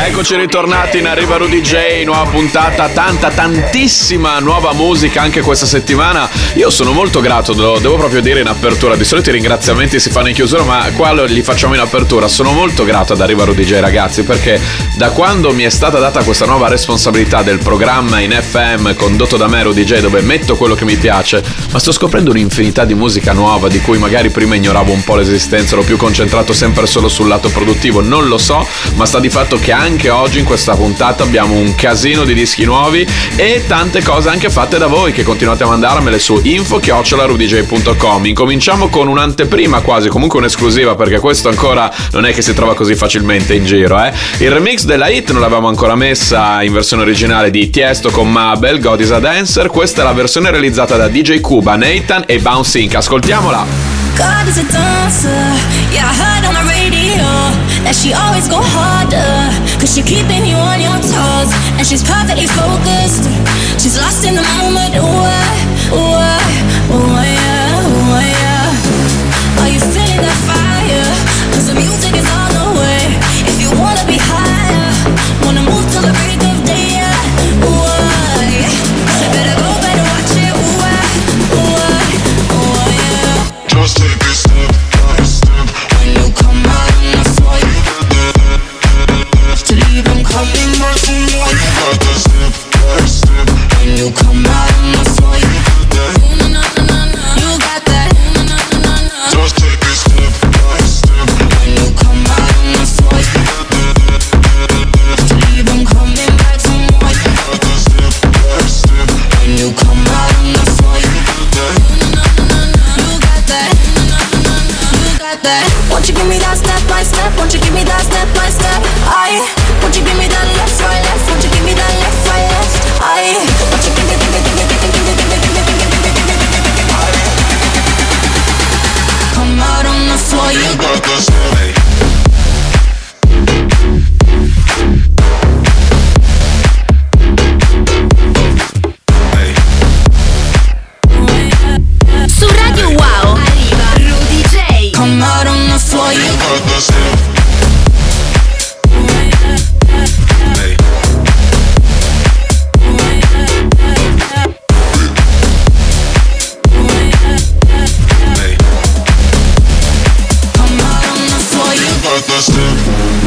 Eccoci ritornati in Arriva Rudy J, nuova puntata, tanta tantissima nuova musica anche questa settimana. Io sono molto grato, lo devo proprio dire in apertura. Di solito i ringraziamenti si fanno in chiusura, ma qua li facciamo in apertura. Sono molto grato ad Arriva Rudy J ragazzi, perché da quando mi è stata data questa nuova responsabilità del programma in FM condotto da me Rudy J, dove metto quello che mi piace, ma sto scoprendo un'infinità di musica nuova di cui magari prima ignoravo un po' l'esistenza, ero più concentrato sempre solo sul lato produttivo, non lo so, ma sta di fatto che anche oggi in questa puntata abbiamo un casino di dischi nuovi e tante cose anche fatte da voi che continuate a mandarmele su info-rudj.com. Incominciamo con un'anteprima quasi, comunque un'esclusiva perché questo ancora non è che si trova così facilmente in giro, eh. Il remix della hit non l'avevamo ancora messa in versione originale di Tiesto con Mabel, God is a Dancer, questa è la versione realizzata da DJ Cuba, Nathan e Bounce Inc. Ascoltiamola. God is a dancer, yeah, I heard on the radio that she always go harder, cause she keeping you on your toes, and she's perfectly focused, she's lost in the moment, ooh, like a simple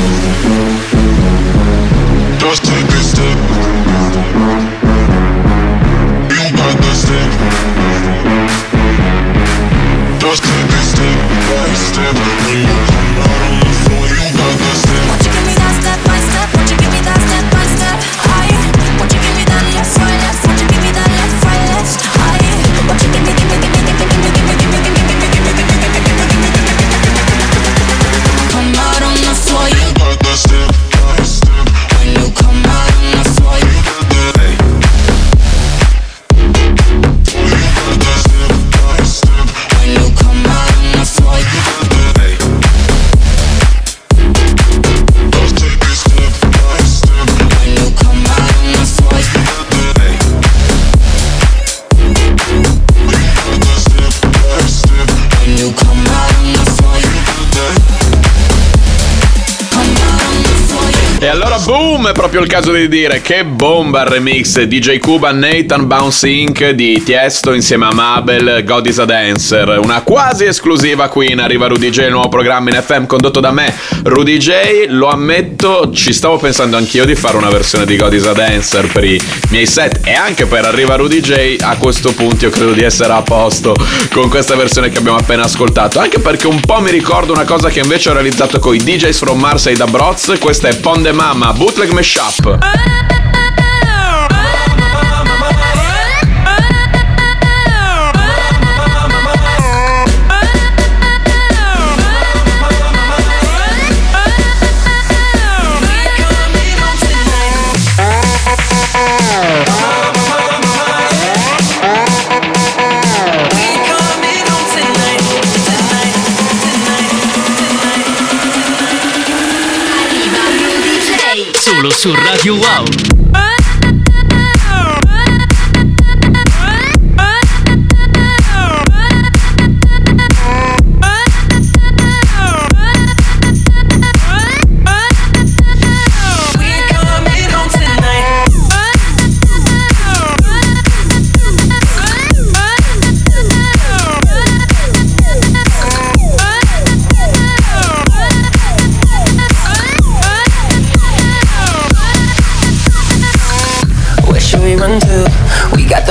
è proprio il caso di dire che bomba il remix DJ Cuba Nathan Bounce Inc. di Tiesto insieme a Mabel God is a Dancer, una quasi esclusiva qui in Arriva Rudy J, il nuovo programma in FM condotto da me, Rudy J, lo ammetto, ci stavo pensando anch'io di fare una versione di God is a Dancer per i miei set e anche per Arriva Rudy J, a questo punto io credo di essere a posto con questa versione che abbiamo appena ascoltato, anche perché un po' mi ricordo una cosa che invece ho realizzato con i DJs from Marseille da Broz, questa è Ponde Mama, bootleg chapa. Su Radio Wow.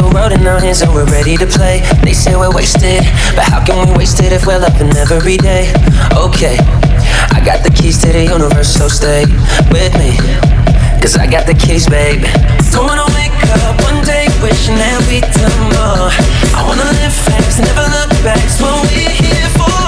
The world in our hands and we're ready to play. They say we're wasted, but how can we waste it if we're loving every day? Okay, I got the keys to the universe, so stay with me. Cause I got the keys, babe. Wanna wake up one day wishing that we'd done more. I wanna live fast, never look back. It's what we're here for.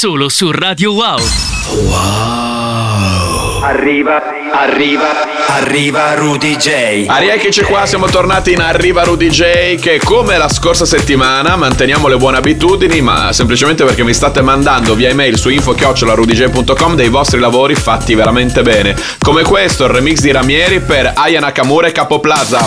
Solo su Radio Wow. Arriva, arriva, arriva Rudy J. Ariecchici qua, siamo tornati in Arriva Rudy J che come la scorsa settimana manteniamo le buone abitudini ma semplicemente perché mi state mandando via email su info-rudj.com dei vostri lavori fatti veramente bene. Come questo, il remix di Ramieri per Aya Nakamura e Capo Plaza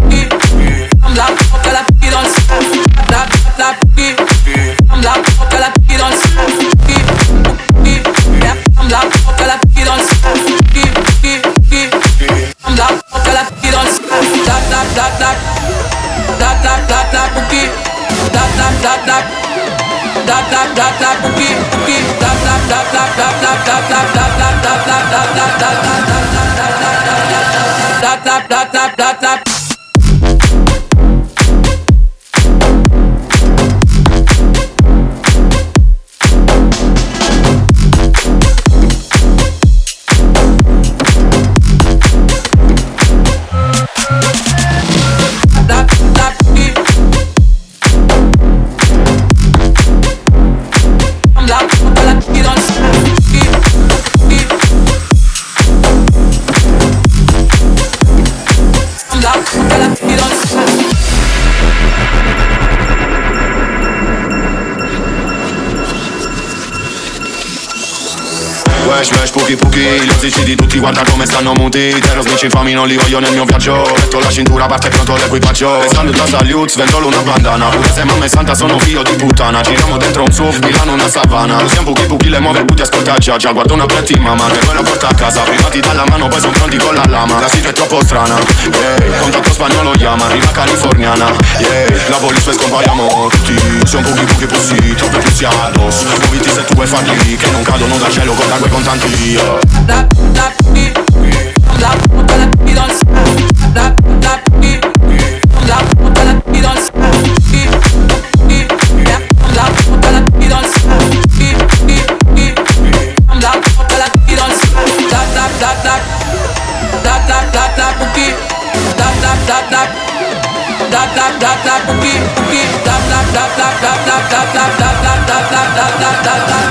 tap tap tap tap Wesh wesh puki puki. Gli ozici di tutti guarda come stanno muti. Zero snitch infami non li voglio nel mio viaggio. Metto la cintura parte pronto l'equipaggio Restando da salute sventolo una bandana. Pure se mamma è santa sono figlio di puttana. Giriamo dentro un SUV Milano una savana. Usiamo puki puki le muove puti ascolta già già. Guardo una pretti mamma che poi lo porta a casa. Prima ti dà la mano poi sono pronti con la lama. La situazione è troppo strana. Yeah. Contatto spagnolo chiama Arriva californiana. Yeah. La police scompariamo tutti. Siamo puki puki pussy Troppe pussy addosso Muoviti se tu vuoi farli Che non cadono dal cielo con l'acqua e contanti yeah. Da da boogie. I'm la I'm la boogie dans le sas. Da da boogie. I'm la I'm la boogie dans le sas. Boogie boogie. I'm la I'm la boogie dans le sas. Boogie boogie boogie. I'm la I'm la boogie dans le sas. Da da da da. Da da da da boogie. Da da da da. Da da da da boogie boogie. Da da da da da da da da da da da da da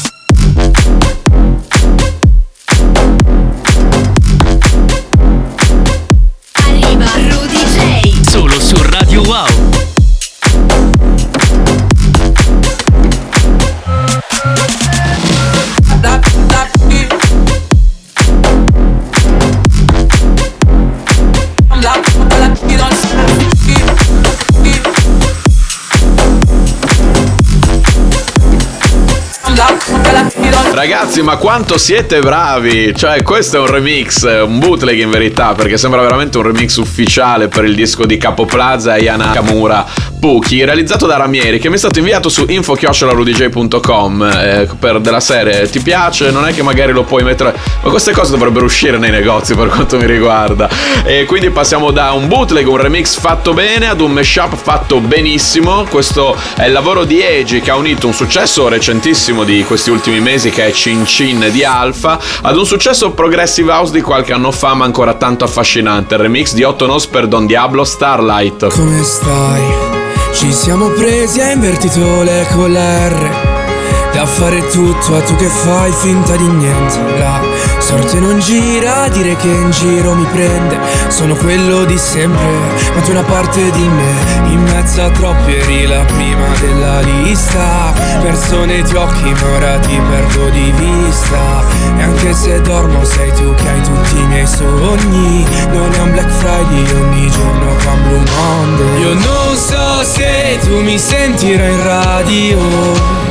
Ragazzi, ma quanto siete bravi! Cioè, questo è un remix, un bootleg in verità, perché sembra veramente un remix ufficiale per il disco di Capo Plaza e Yana Kamura Puki, realizzato da Ramieri, che mi è stato inviato su info-rudj.com eh, per della serie. Ti piace? Non è che magari lo puoi mettere. Ma queste cose dovrebbero uscire nei negozi per quanto mi riguarda. E quindi passiamo da un bootleg, un remix fatto bene, ad un mashup fatto benissimo. Questo è il lavoro di Eiji che ha unito un successo recentissimo di questi ultimi mesi che è Cin Cin di Alpha ad un successo progressive house di qualche anno fa ma ancora tanto affascinante, il remix di Otto Nos per Don Diablo Starlight. Come stai? Ci siamo presi e invertito le con l'R Da fare tutto a tu che fai finta di niente La sorte non gira, dire che in giro mi prende. Sono quello di sempre, ma tu una parte di me. In mezzo a troppi eri la prima della lista. Persone ti occhi ma ora ti perdo di vista. E anche se dormo sei tu che hai tutti i miei sogni. Non è un Black Friday ogni giorno fa un Blue Monday Io non so se tu mi sentirai in radio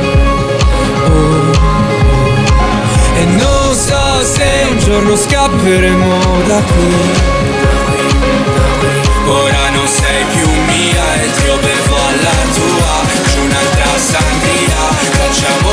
giorno scapperemo da qui. Ora non sei più mia e io bevo alla tua. C'è un'altra sangria, facciamo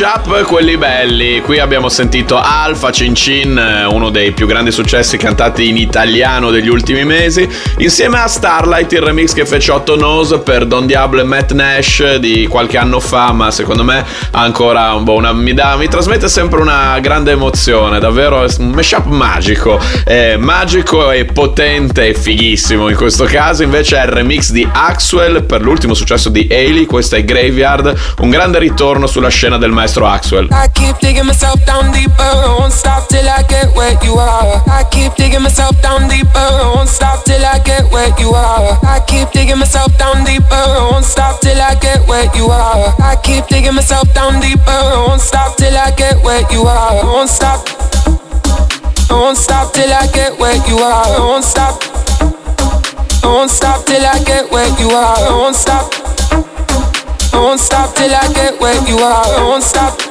I mashup, quelli belli. Qui abbiamo sentito Alfa Cin Cin, eh, uno dei più grandi successi cantati in italiano degli ultimi mesi, insieme a Starlight, il remix che fece Otto Nose per Don Diablo e Matt Nash di qualche anno fa, ma secondo me ancora un po' una, mi, dà, mi trasmette sempre una grande emozione, davvero un mashup magico, è magico e potente e fighissimo in questo caso, invece è il remix di Axwell per l'ultimo successo di Ailey, questo è Graveyard, un grande ritorno sulla scena del maestro Axwell. I keep digging myself down deeper, won't stop till I get where you are. I keep digging myself down deeper, won't stop till I get where you are. I keep digging myself down deeper, won't stop till I get where you are. I keep digging myself down deeper, won't stop till I get where you are. Won't stop. Won't stop till I get where you are. Won't stop. Won't stop till I get where you are. Won't stop. Won't stop till I get where you are. Won't stop.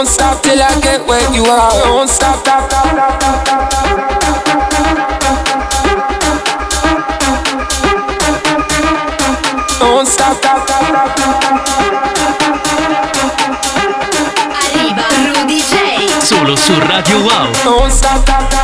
Won't stop till I get where you are. Won't stop. stop, stop, stop, stop, stop. Won't stop. stop, stop, stop, Arriva Rudy J. Solo su Radio Wow. Stop. stop, stop, stop, stop,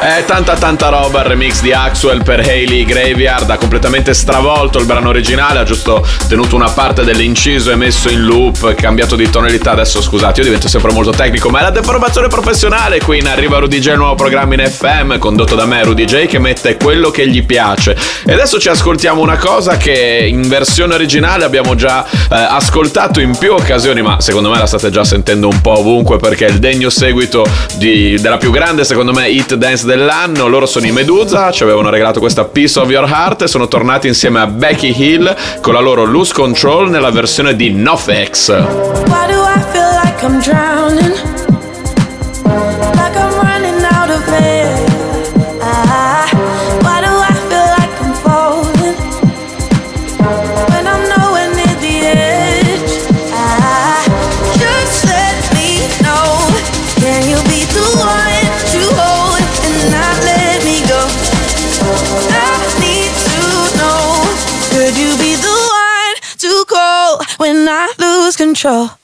È tanta tanta roba il remix di Axwell per Hayley Graveyard, ha completamente stravolto il brano originale, ha giusto tenuto una parte dell'inciso e messo in loop, cambiato di tonalità, adesso scusate io divento sempre molto tecnico, ma è la deformazione professionale, qui in arriva Rudy J, il nuovo programma in FM, condotto da me Rudy J che mette quello che gli piace. E adesso ci ascoltiamo una cosa che in versione originale abbiamo già eh, ascoltato in più occasioni, ma secondo me la state già sentendo un po' ovunque perché è il degno seguito di, della più grande secondo me hit dance dell'anno. Loro sono i Medusa, ci avevano regalato questa Piece of Your Heart e sono tornati insieme a Becky Hill con la loro Loose Control nella versione di Nofx. Why do I feel like I'm drowning? Control?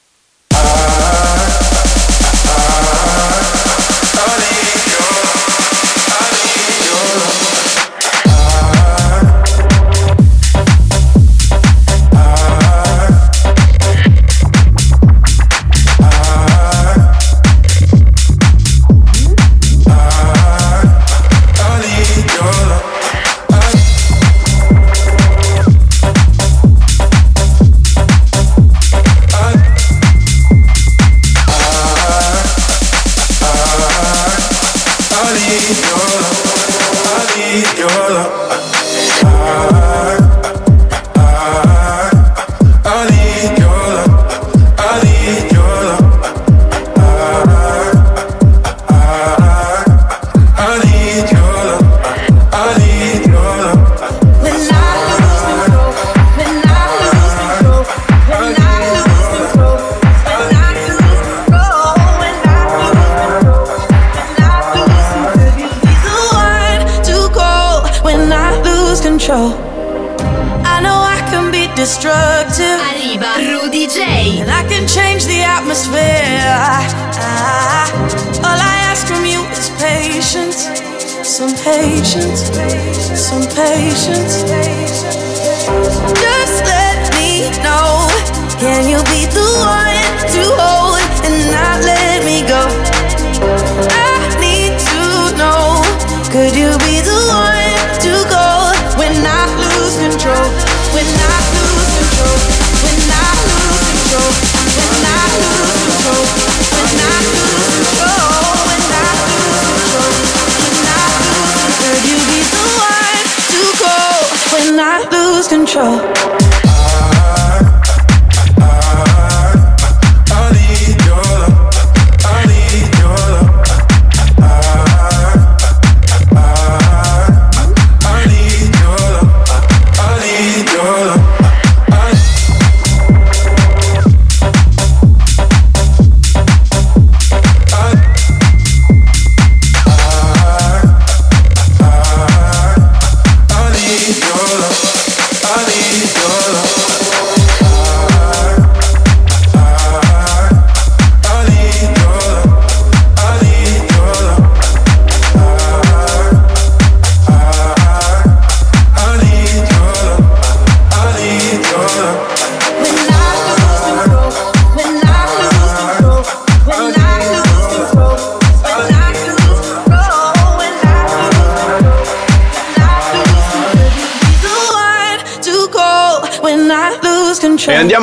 Lose control?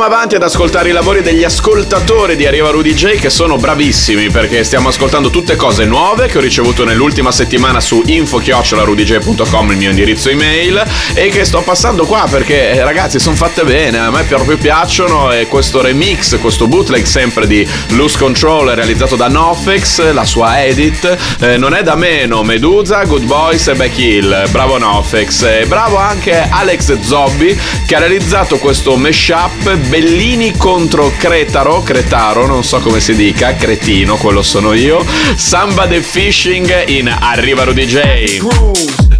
Andiamo avanti ad ascoltare i lavori degli ascoltatori di Arriva Rudy J che sono bravissimi perché stiamo ascoltando tutte cose nuove che ho ricevuto nell'ultima settimana su info-rudyj.com il mio indirizzo email e che sto passando qua perché eh, ragazzi sono fatte bene, a me proprio piacciono e questo remix, questo bootleg sempre di Loose Control realizzato da Nofex, la sua edit, eh, non è da meno Medusa, Good Boys e Beck Hill, bravo Nofex e bravo anche Alex Zobbi che ha realizzato questo mashup Bellini contro Cretaro, Cretaro, non so come si dica, cretino, quello sono io, Samba the Fishing in Arriva Rudy J.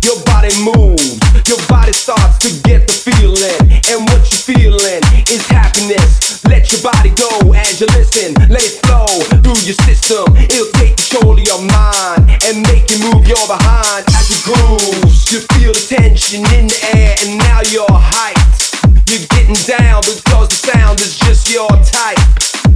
your body moves, your body starts to get the feeling, and what you're feeling is happiness. Let your body go as you listen, let it flow through your system. It'll take control of your mind and make you move your behind as it grooves. You feel the tension in the air, and now you're hyped. You're getting down because the sound is just your type.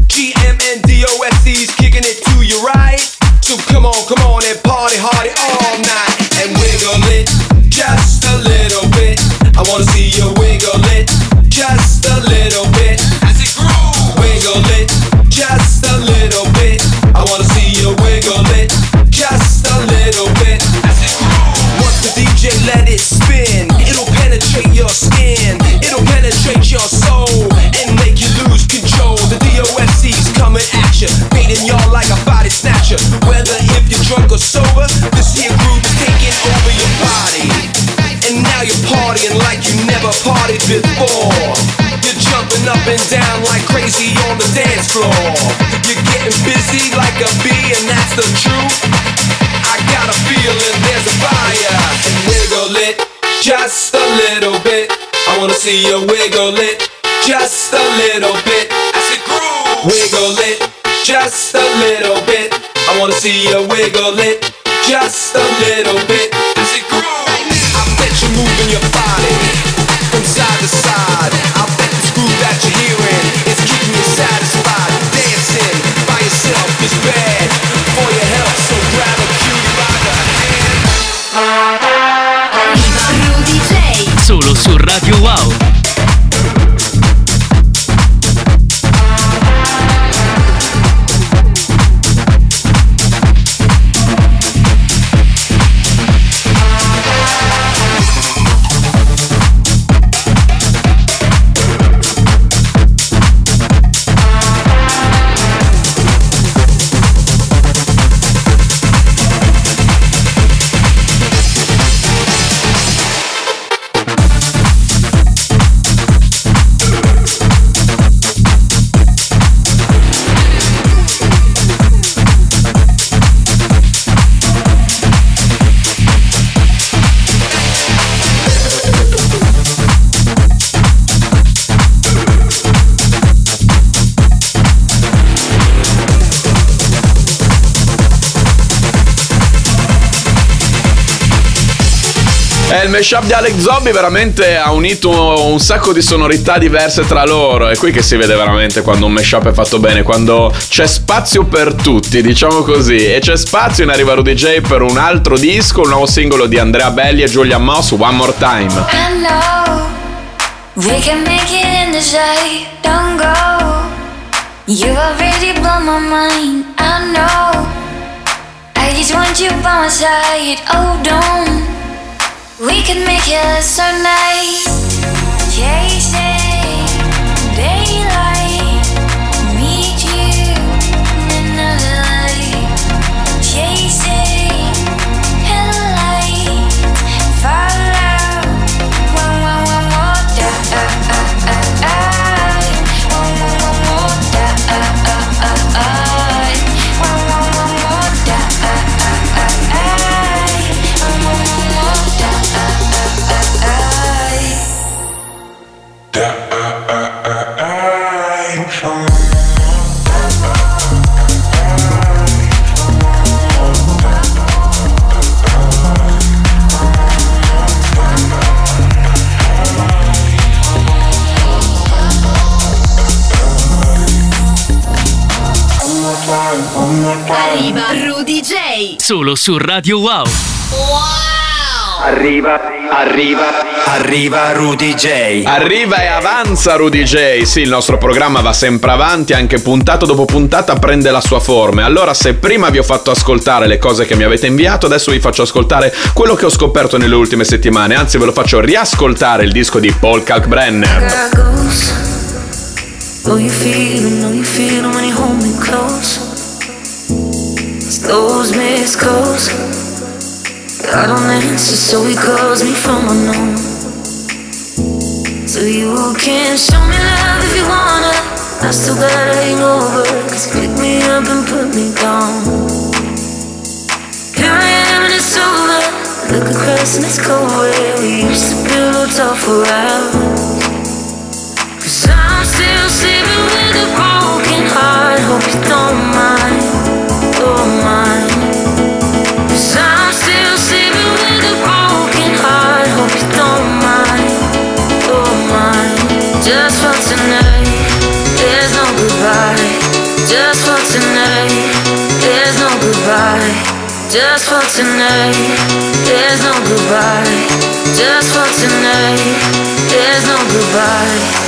GMNDOSC's kicking it to you right. So come on, come on and party hardy all night and wiggle it just a little bit. I wanna see you wiggle it just a little bit as it grooves. Wiggle it just a little bit. I wanna see you wiggle it just a little bit as it grooves. Once the DJ let it spin, it'll penetrate your skin, Whether if you're drunk or sober, this here groove is taking over your body. And now you're partying like you never partied before. You're jumping up and down like crazy on the dance floor. You're getting busy like a bee, and that's the truth. I got a feeling there's a fire. And wiggle it just a little bit. I wanna see you wiggle it just a little bit. See you wiggle it il mashup di Alex Zombie veramente ha unito un sacco di sonorità diverse tra loro. È qui che si vede veramente quando un mashup è fatto bene, quando c'è spazio per tutti, diciamo così. E c'è spazio in Arriva Rudy J per un altro disco, un nuovo singolo di Andrea Belli e Giulia Moss, One More Time. Know we can make it in the shade. Don't go. You already blown my mind. I know. I just want you by my side. Oh, don't. We can make it so nice. Chasing Rudy J. Solo su Radio Wow. Arriva, arriva, arriva Rudy J. Arriva e avanza Rudy J. Sì, il nostro programma va sempre avanti, anche puntata dopo puntata prende la sua forma. Allora, se prima vi ho fatto ascoltare le cose che mi avete inviato, adesso vi faccio ascoltare quello che ho scoperto nelle ultime settimane. Anzi, ve lo faccio riascoltare il disco di Paul Kalkbrenner. Know you feel know you feel when you hold me close. It's those missed calls. I don't answer, so he calls me from unknown. So you can show me love if you wanna. I still got a hangover, cause pick me up and put me down. Here I am and it's over. Look across and it's cold where we used to build on top forever. Cause I'm still sleeping Just for tonight, there's no goodbye. Just for tonight, there's no goodbye.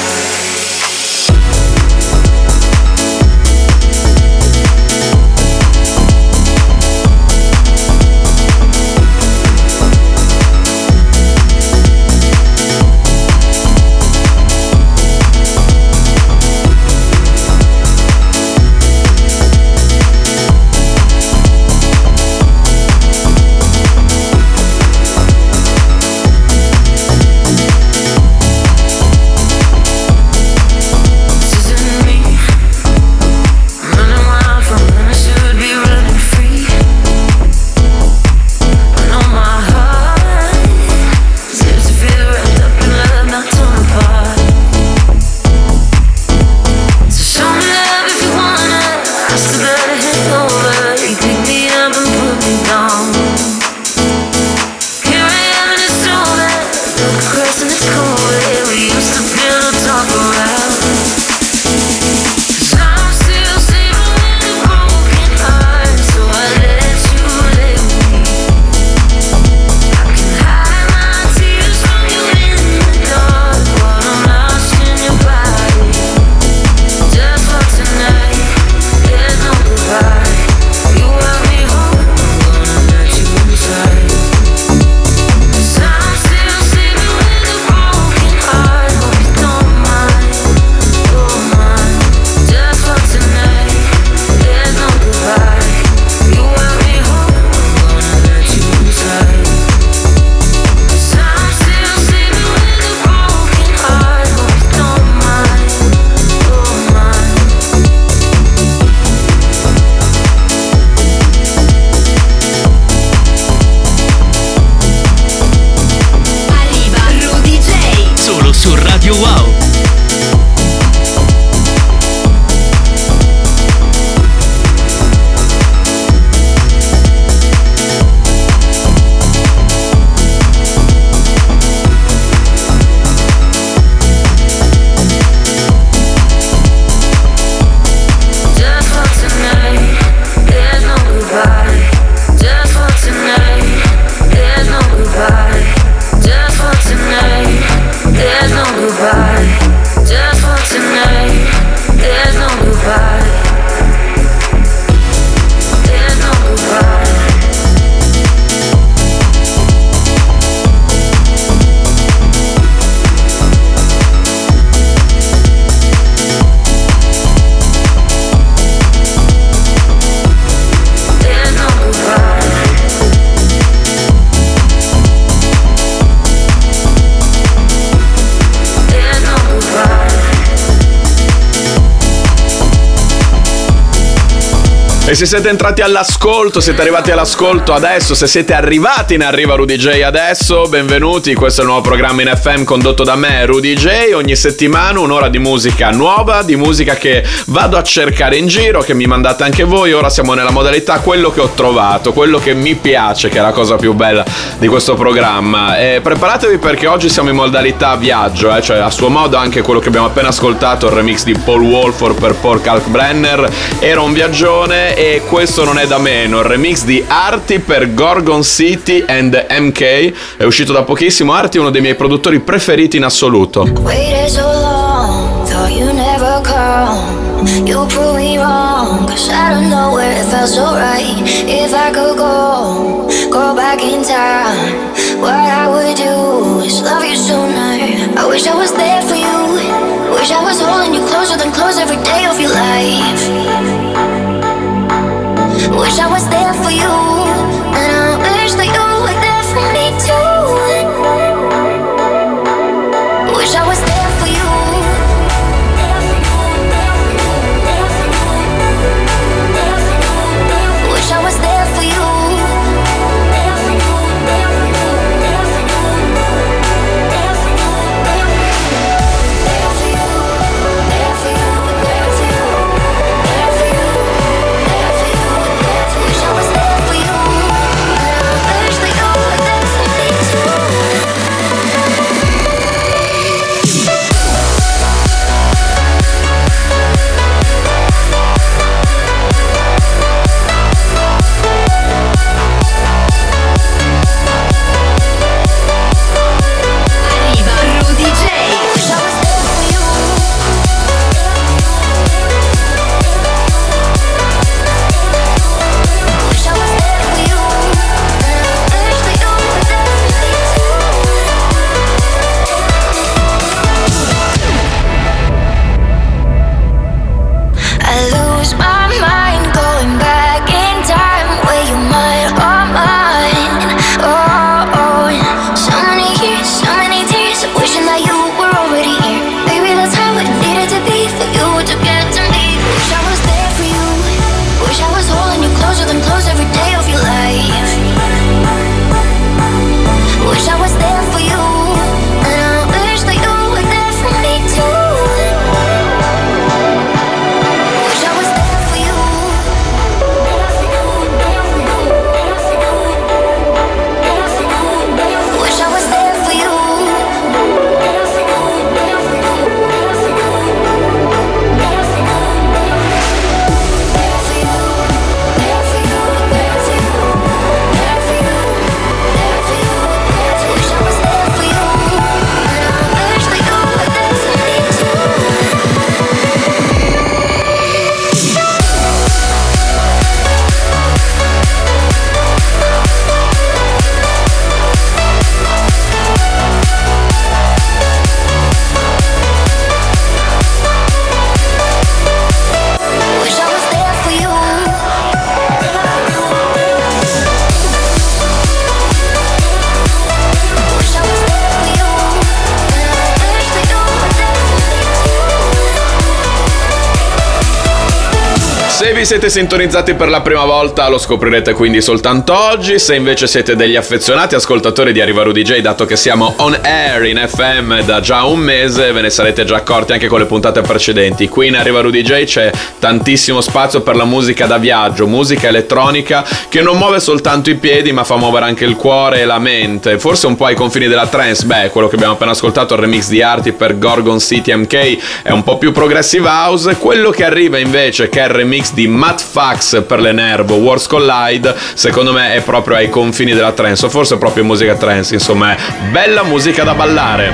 Se siete entrati all'ascolto, siete arrivati all'ascolto adesso, se siete arrivati in Arriva Rudy J adesso, benvenuti. Questo è il nuovo programma in FM condotto da me, Rudy J. Ogni settimana un'ora di musica nuova, di musica che vado a cercare in giro, che mi mandate anche voi. Ora siamo nella modalità quello che ho trovato, quello che mi piace, che è la cosa più bella di questo programma. E preparatevi perché oggi siamo in modalità viaggio, eh, cioè a suo modo anche quello che abbiamo appena ascoltato, il remix di Paul Wolford per Paul Kalkbrenner, era un viaggione e questo non è da meno, il remix di Arti per Gorgon City and MK è uscito da pochissimo, Arti è uno dei miei produttori preferiti in assoluto. I wish I was there vi siete sintonizzati per la prima volta lo scoprirete quindi soltanto oggi, se invece siete degli affezionati ascoltatori di Arriva Rudy J, dato che siamo on air in FM da già un mese, ve ne sarete già accorti anche con le puntate precedenti. Qui in Arriva Rudy J c'è tantissimo spazio per la musica da viaggio, musica elettronica che non muove soltanto i piedi ma fa muovere anche il cuore e la mente, forse un po' ai confini della trance, beh, quello che abbiamo appena ascoltato, il remix di Arti per Gorgon City MK è un po' più progressive house, quello che arriva invece che è il remix di Matt Fax per le Nervo Wars Collide, secondo me è proprio ai confini della trance, o forse proprio musica trance, insomma, è bella musica da ballare.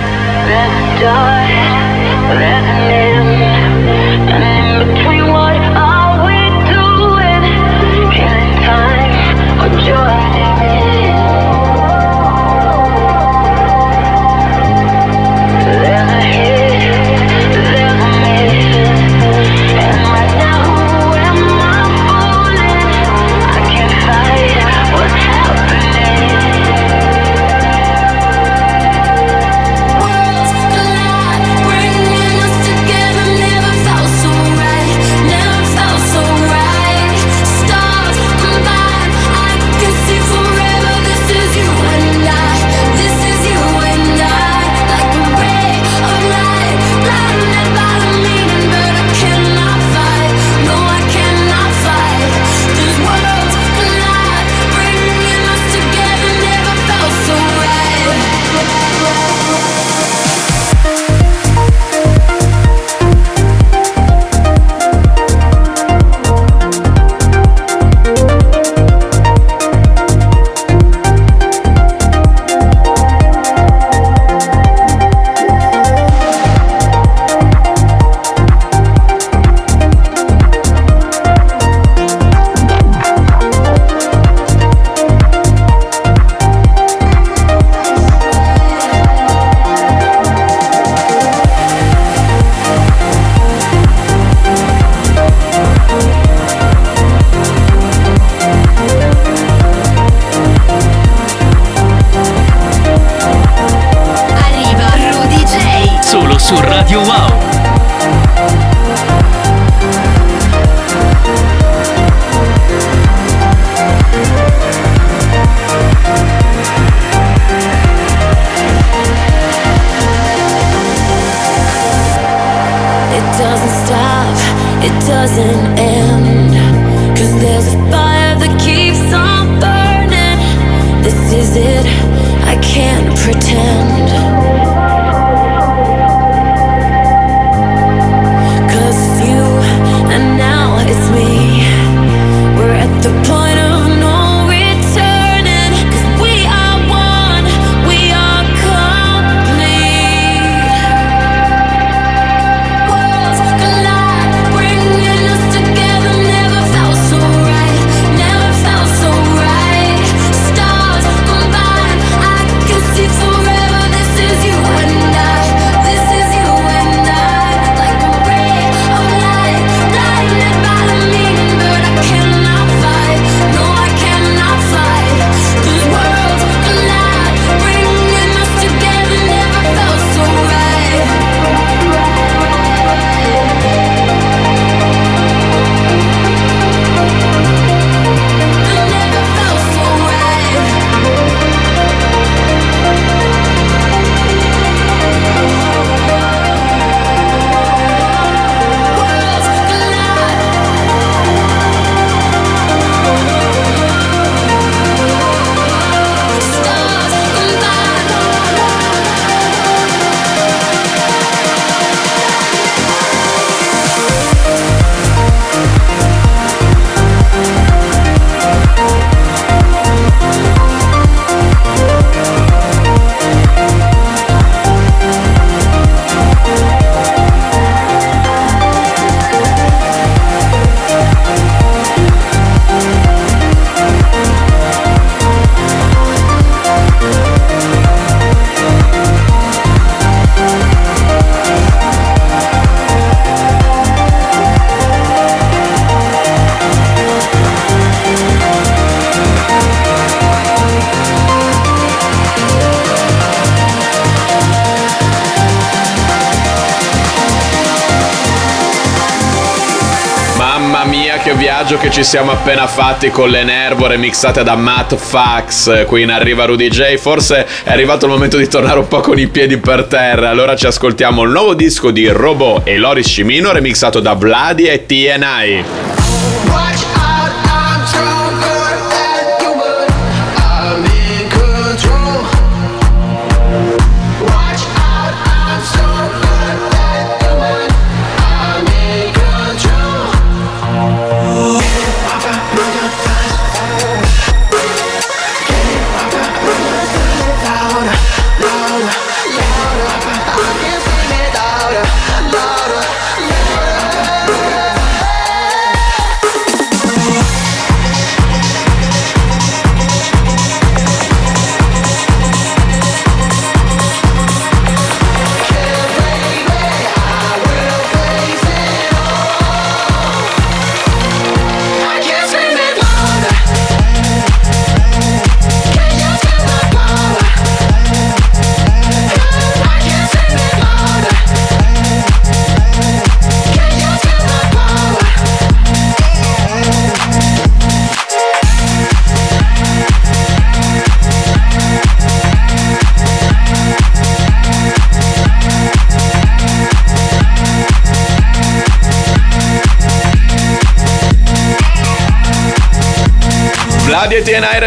Ci siamo appena fatti con le Nervo remixate da Matt Fax qui in Arriva Rudy J. Forse è arrivato il momento di tornare un po' con i piedi per terra. Allora ci ascoltiamo il nuovo disco di Robot e Loris Cimino remixato da Vladi e TNI.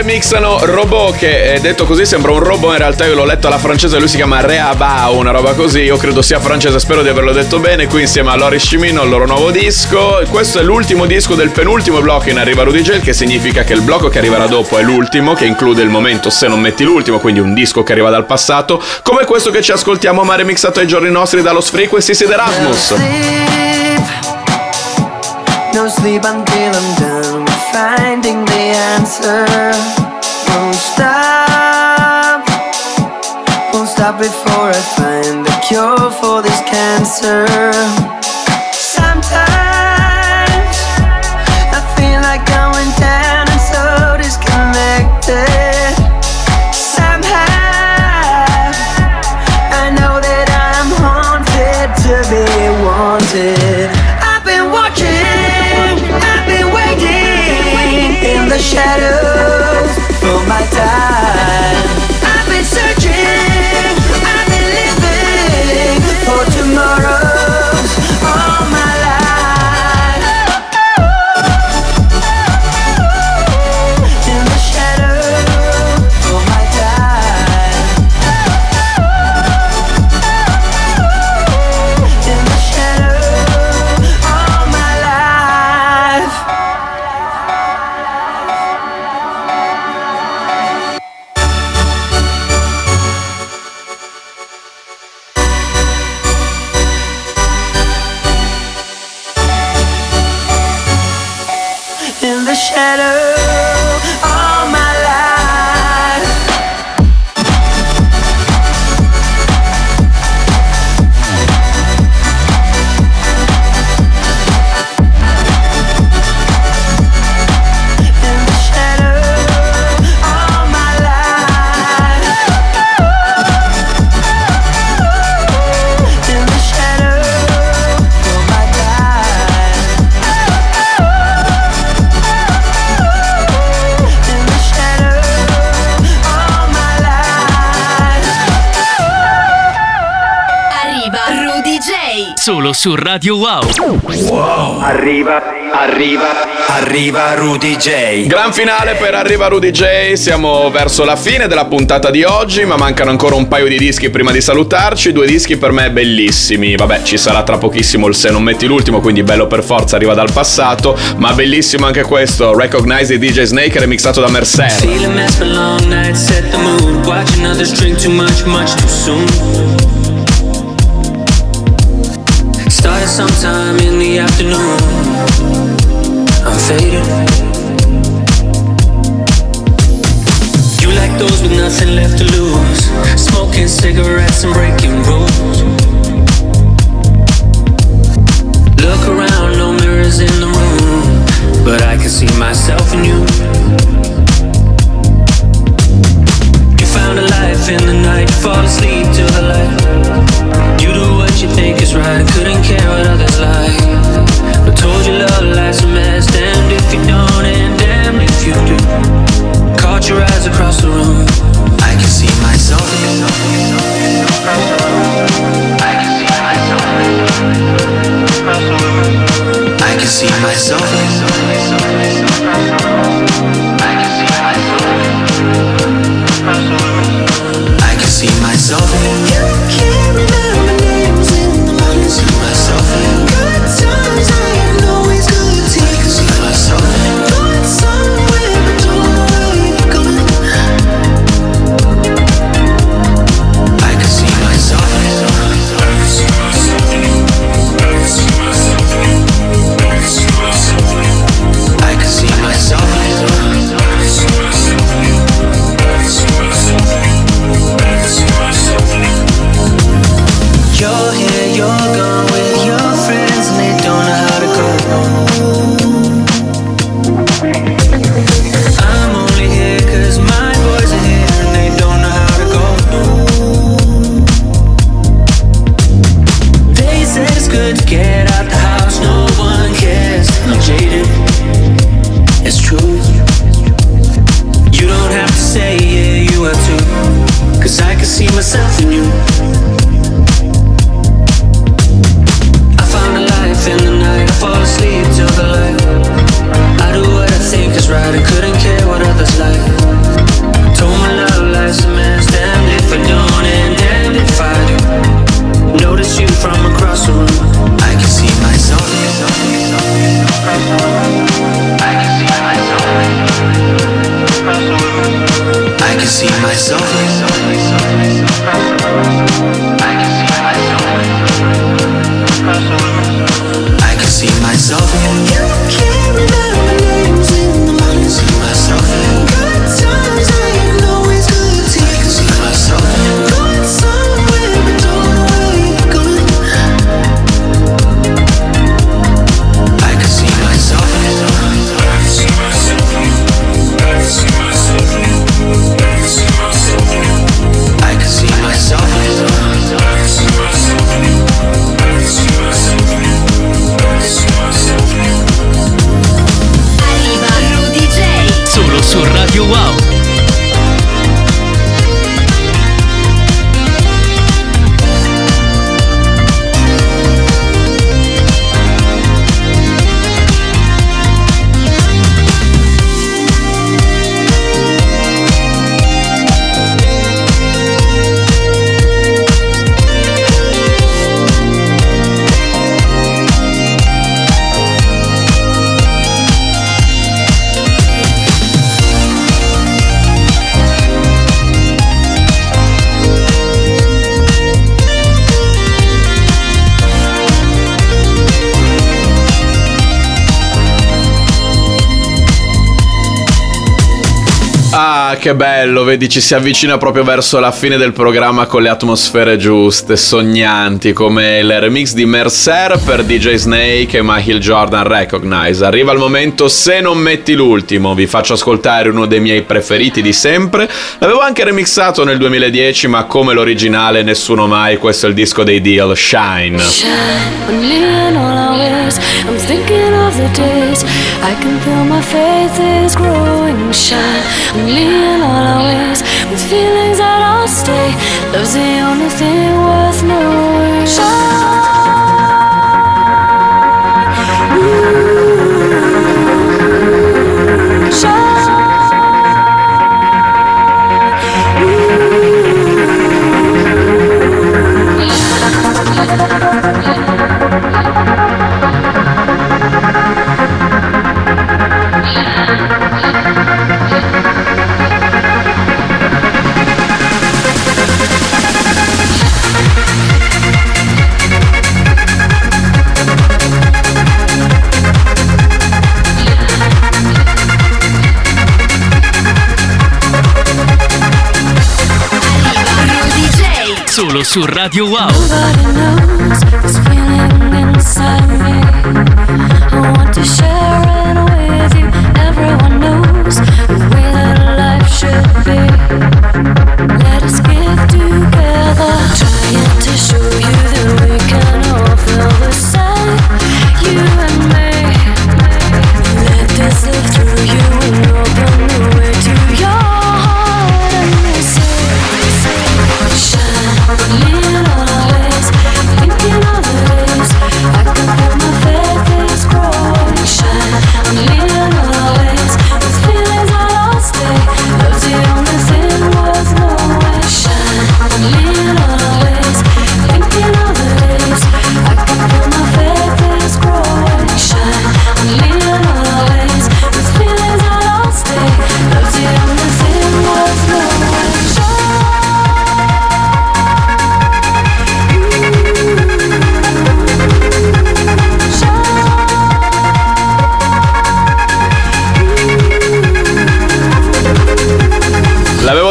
Remixano Robot che eh, detto così sembra un robot in realtà io l'ho letto alla francese lui si chiama Reabao una roba così io credo sia francese spero di averlo detto bene qui insieme a Loris Cimino il loro nuovo disco. Questo è l'ultimo disco del penultimo blocco in Arriva Rudy J che significa che il blocco che arriverà dopo è l'ultimo che include il momento se non metti l'ultimo quindi un disco che arriva dal passato come questo che ci ascoltiamo ma remixato ai giorni nostri dallo Frequencies ed Erasmus No sleep until I'm done finding the answer. Won't stop, won't stop before I find the cure for this cancer. Solo su Radio Wow. Wow. Arriva, arriva, arriva Rudy J. Gran finale per Arriva Rudy J, siamo verso la fine della puntata di oggi, ma mancano ancora un paio di dischi prima di salutarci, due dischi per me bellissimi. Vabbè, ci sarà tra pochissimo il Se non metti l'ultimo, quindi bello per forza, arriva dal passato, ma bellissimo anche questo, Recognize di DJ Snake remixato da Mercer. Feel a mess for long nights, set the mood. Watching others drink too much, much too soon. Sometime in the afternoon. I'm faded. You like those with nothing left to lose. Smoking cigarettes and breaking rules. Look around, no mirrors in the room. But I can see myself in you. You found a life in the night, fall asleep to the light make is right. Couldn't care what others like. But told you love lies a mess. Damned if you don't, and damned if you do. Caught your eyes across the room. I can see myself Ah, che bello, vedi, ci si avvicina proprio verso la fine del programma con le atmosfere giuste, sognanti, come il remix di Mercer per DJ Snake e Michael Jordan Recognize. Arriva il momento se non metti l'ultimo, vi faccio ascoltare uno dei miei preferiti di sempre. L'avevo anche remixato nel 2010, ma come l'originale nessuno mai, questo è il disco dei Deal, Shine. I'm of the days I can feel my faith is growing. Shine. I'm leaning all our ways with feelings that I'll stay. Love's the only thing worth knowing. Solo su Radio Wow.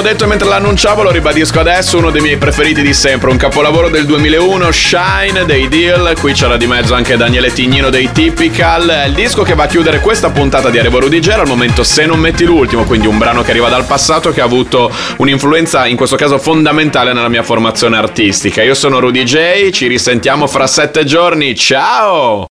Detto mentre l'annunciavo, lo ribadisco adesso, uno dei miei preferiti di sempre, un capolavoro del 2001, Shine dei Deal, qui c'era di mezzo anche Daniele Tignino dei Typical, il disco che va a chiudere questa puntata di Arrivo Rudigero, al momento se non metti l'ultimo, quindi un brano che arriva dal passato che ha avuto un'influenza in questo caso fondamentale nella mia formazione artistica. Io sono Rudy J, ci risentiamo fra sette giorni, ciao!